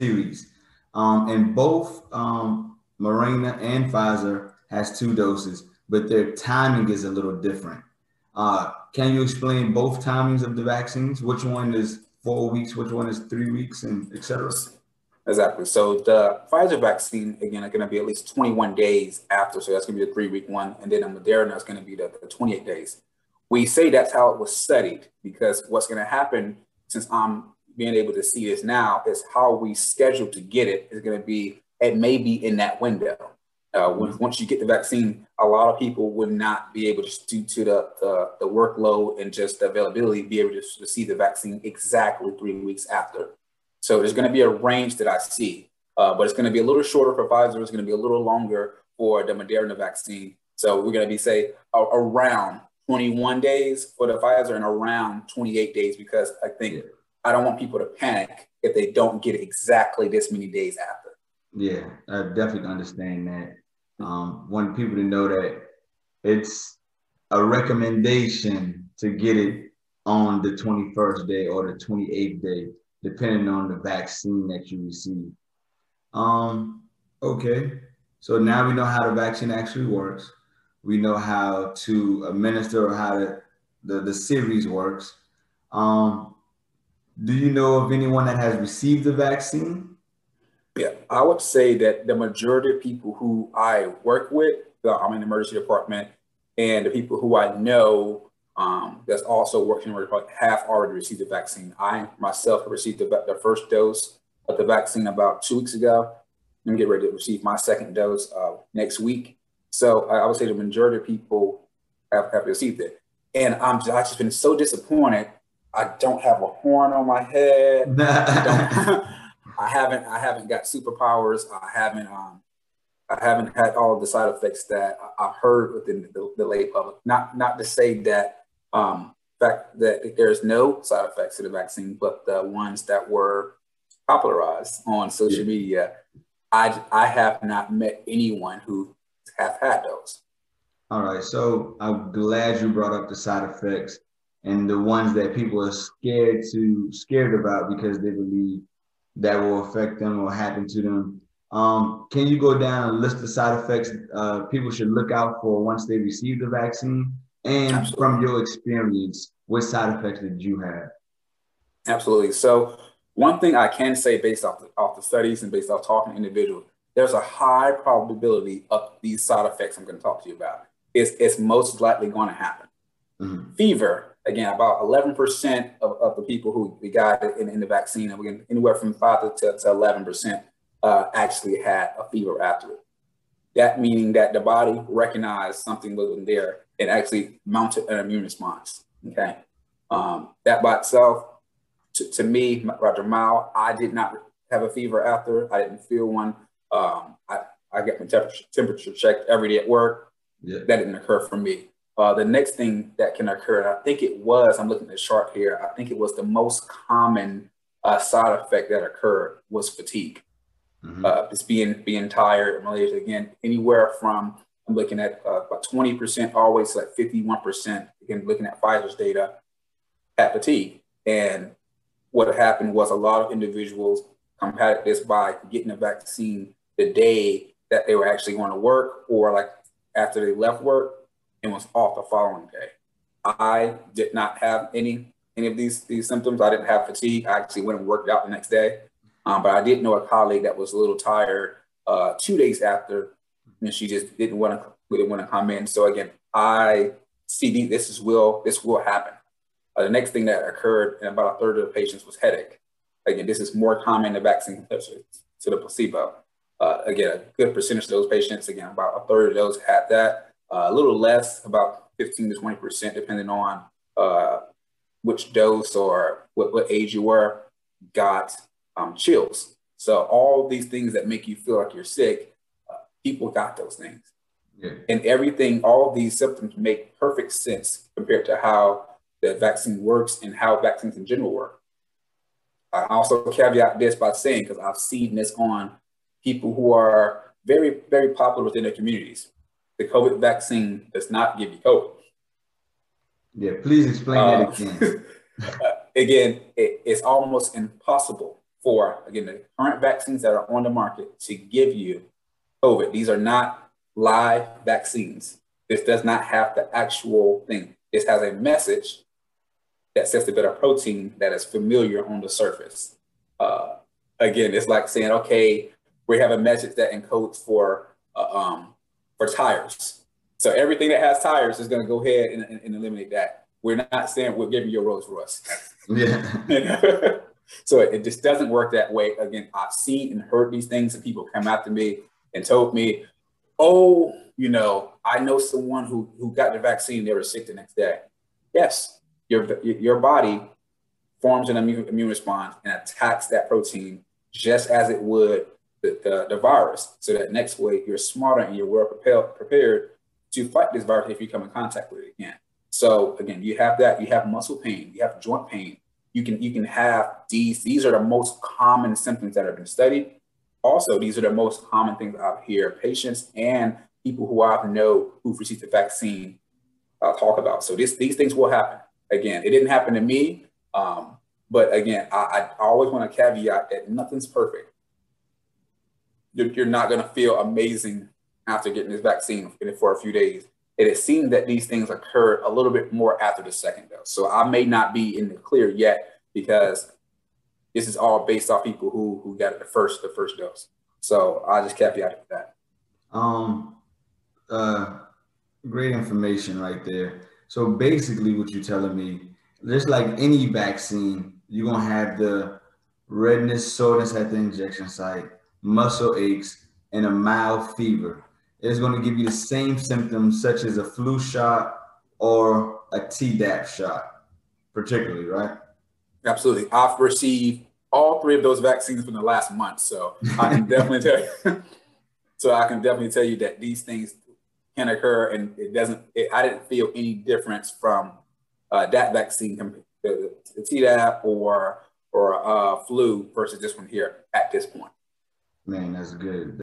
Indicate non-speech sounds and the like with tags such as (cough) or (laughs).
series. Um, and both um, and Pfizer has two doses, but their timing is a little different. Uh, can you explain both timings of the vaccines? Which one is four weeks, which one is three weeks, and etc. Exactly. So the Pfizer vaccine, again, are going to be at least 21 days after. So that's going to be the three week one. And then the Moderna is going to be the, the 28 days. We say that's how it was studied because what's going to happen, since I'm being able to see this now, is how we schedule to get it is going to be, it may be in that window. Uh, when, once you get the vaccine, a lot of people would not be able to, due to the, the, the workload and just the availability, be able to receive the vaccine exactly three weeks after. So there's going to be a range that I see, uh, but it's going to be a little shorter for Pfizer. It's going to be a little longer for the Moderna vaccine. So we're going to be say uh, around 21 days for the Pfizer and around 28 days because I think I don't want people to panic if they don't get exactly this many days after. Yeah, I definitely understand that. Um, want people to know that it's a recommendation to get it on the 21st day or the 28th day depending on the vaccine that you receive. Um, okay, so now we know how the vaccine actually works. We know how to administer or how to, the, the series works. Um, do you know of anyone that has received the vaccine? Yeah, I would say that the majority of people who I work with, I'm in the emergency department, and the people who I know um, that's also working have already received the vaccine. I myself received the, the first dose of the vaccine about two weeks ago. I'm getting ready to receive my second dose uh, next week. So I, I would say the majority of people have, have received it. And I'm just, I've just been so disappointed. I don't have a horn on my head. (laughs) I, (laughs) I haven't I haven't got superpowers. I haven't um, I haven't had all of the side effects that I've heard within the, the lay public. Not not to say that um, fact that there's no side effects to the vaccine, but the ones that were popularized on social yeah. media, I, I have not met anyone who have had those. All right, so I'm glad you brought up the side effects and the ones that people are scared to scared about because they believe that will affect them or happen to them. Um, can you go down and list the side effects uh, people should look out for once they receive the vaccine? And Absolutely. from your experience, what side effects did you have? Absolutely. So one thing I can say based off the, off the studies and based off talking to individuals, there's a high probability of these side effects I'm going to talk to you about. It's, it's most likely going to happen. Mm-hmm. Fever, again, about 11% of, of the people who we got in, in the vaccine, and we anywhere from 5 to, to 11% uh, actually had a fever after it. That meaning that the body recognized something wasn't there and actually mounted an immune response. Okay. Um, that by itself, to, to me, Roger Mao, I did not have a fever after. I didn't feel one. Um, I, I get my temperature, temperature checked every day at work. Yeah. That didn't occur for me. Uh, the next thing that can occur, I think it was, I'm looking at the chart here, I think it was the most common uh, side effect that occurred was fatigue. Mm-hmm. Uh, just being being tired, malaria, again, anywhere from I'm looking at uh, about 20% always like 51%. Again, looking at Pfizer's data at fatigue. And what happened was a lot of individuals combated this by getting the vaccine the day that they were actually going to work or like after they left work and was off the following day. I did not have any any of these these symptoms. I didn't have fatigue. I actually went and worked out the next day. Um, but I did know a colleague that was a little tired uh, two days after and she just didn't want to didn't want to come in. So again, I see this is will this will happen. Uh, the next thing that occurred in about a third of the patients was headache. Again, this is more common in the vaccine compared to the placebo. Uh, again, a good percentage of those patients, again, about a third of those had that. Uh, a little less, about 15 to 20 percent, depending on uh, which dose or what, what age you were, got um, chills. So all these things that make you feel like you're sick people got those things. Yeah. And everything, all these symptoms make perfect sense compared to how the vaccine works and how vaccines in general work. I also caveat this by saying, because I've seen this on people who are very, very popular within their communities. The COVID vaccine does not give you COVID. Yeah, please explain (laughs) uh, that again. again, it, it's almost impossible for, again, the current vaccines that are on the market to give you COVID. These are not live vaccines. This does not have the actual thing. This has a message that sets a bit of protein that is familiar on the surface. Uh, again, it's like saying, okay, we have a message that encodes for uh, um, for tires. So everything that has tires is going to go ahead and, and, and, eliminate that. We're not saying we're giving you a Rolls Royce. Yeah. (laughs) so it, it just doesn't work that way. Again, I've seen and heard these things, and people come after me and told me, "Oh, you know, I know someone who who got the vaccine. They were sick the next day." Yes, your your body forms an immune, immune response and attacks that protein just as it would the, the, virus. So that next way you're smarter and you're well prepared, prepared to fight this virus if you come in contact with it again. So again, you have that, you have muscle pain, you have joint pain. You can you can have these, these are the most common symptoms that have been studied. Also, these are the most common things I hear patients and people who I know who've received the vaccine uh, talk about. So this, these things will happen. Again, it didn't happen to me. Um, but again, I, I always want to caveat that nothing's perfect. You're, you're not going to feel amazing after getting this vaccine for a few days. It has seemed that these things occur a little bit more after the second dose. So I may not be in the clear yet because this is all based off people who who got it the first the first dose. So I just caveat with that. Um, uh, great information right there. So basically, what you're telling me, just like any vaccine, you're gonna have the redness, soreness at the injection site, muscle aches, and a mild fever. It's going to give you the same symptoms such as a flu shot or a Tdap shot, particularly, right? Absolutely. I've received all three of those vaccines from the last month, so I can (laughs) definitely tell you. (laughs) so I can definitely tell you that these things can occur, and it doesn't. It, I didn't feel any difference from uh, that vaccine, the, the Tdap or or uh, flu versus this one here at this point. Man, that's good.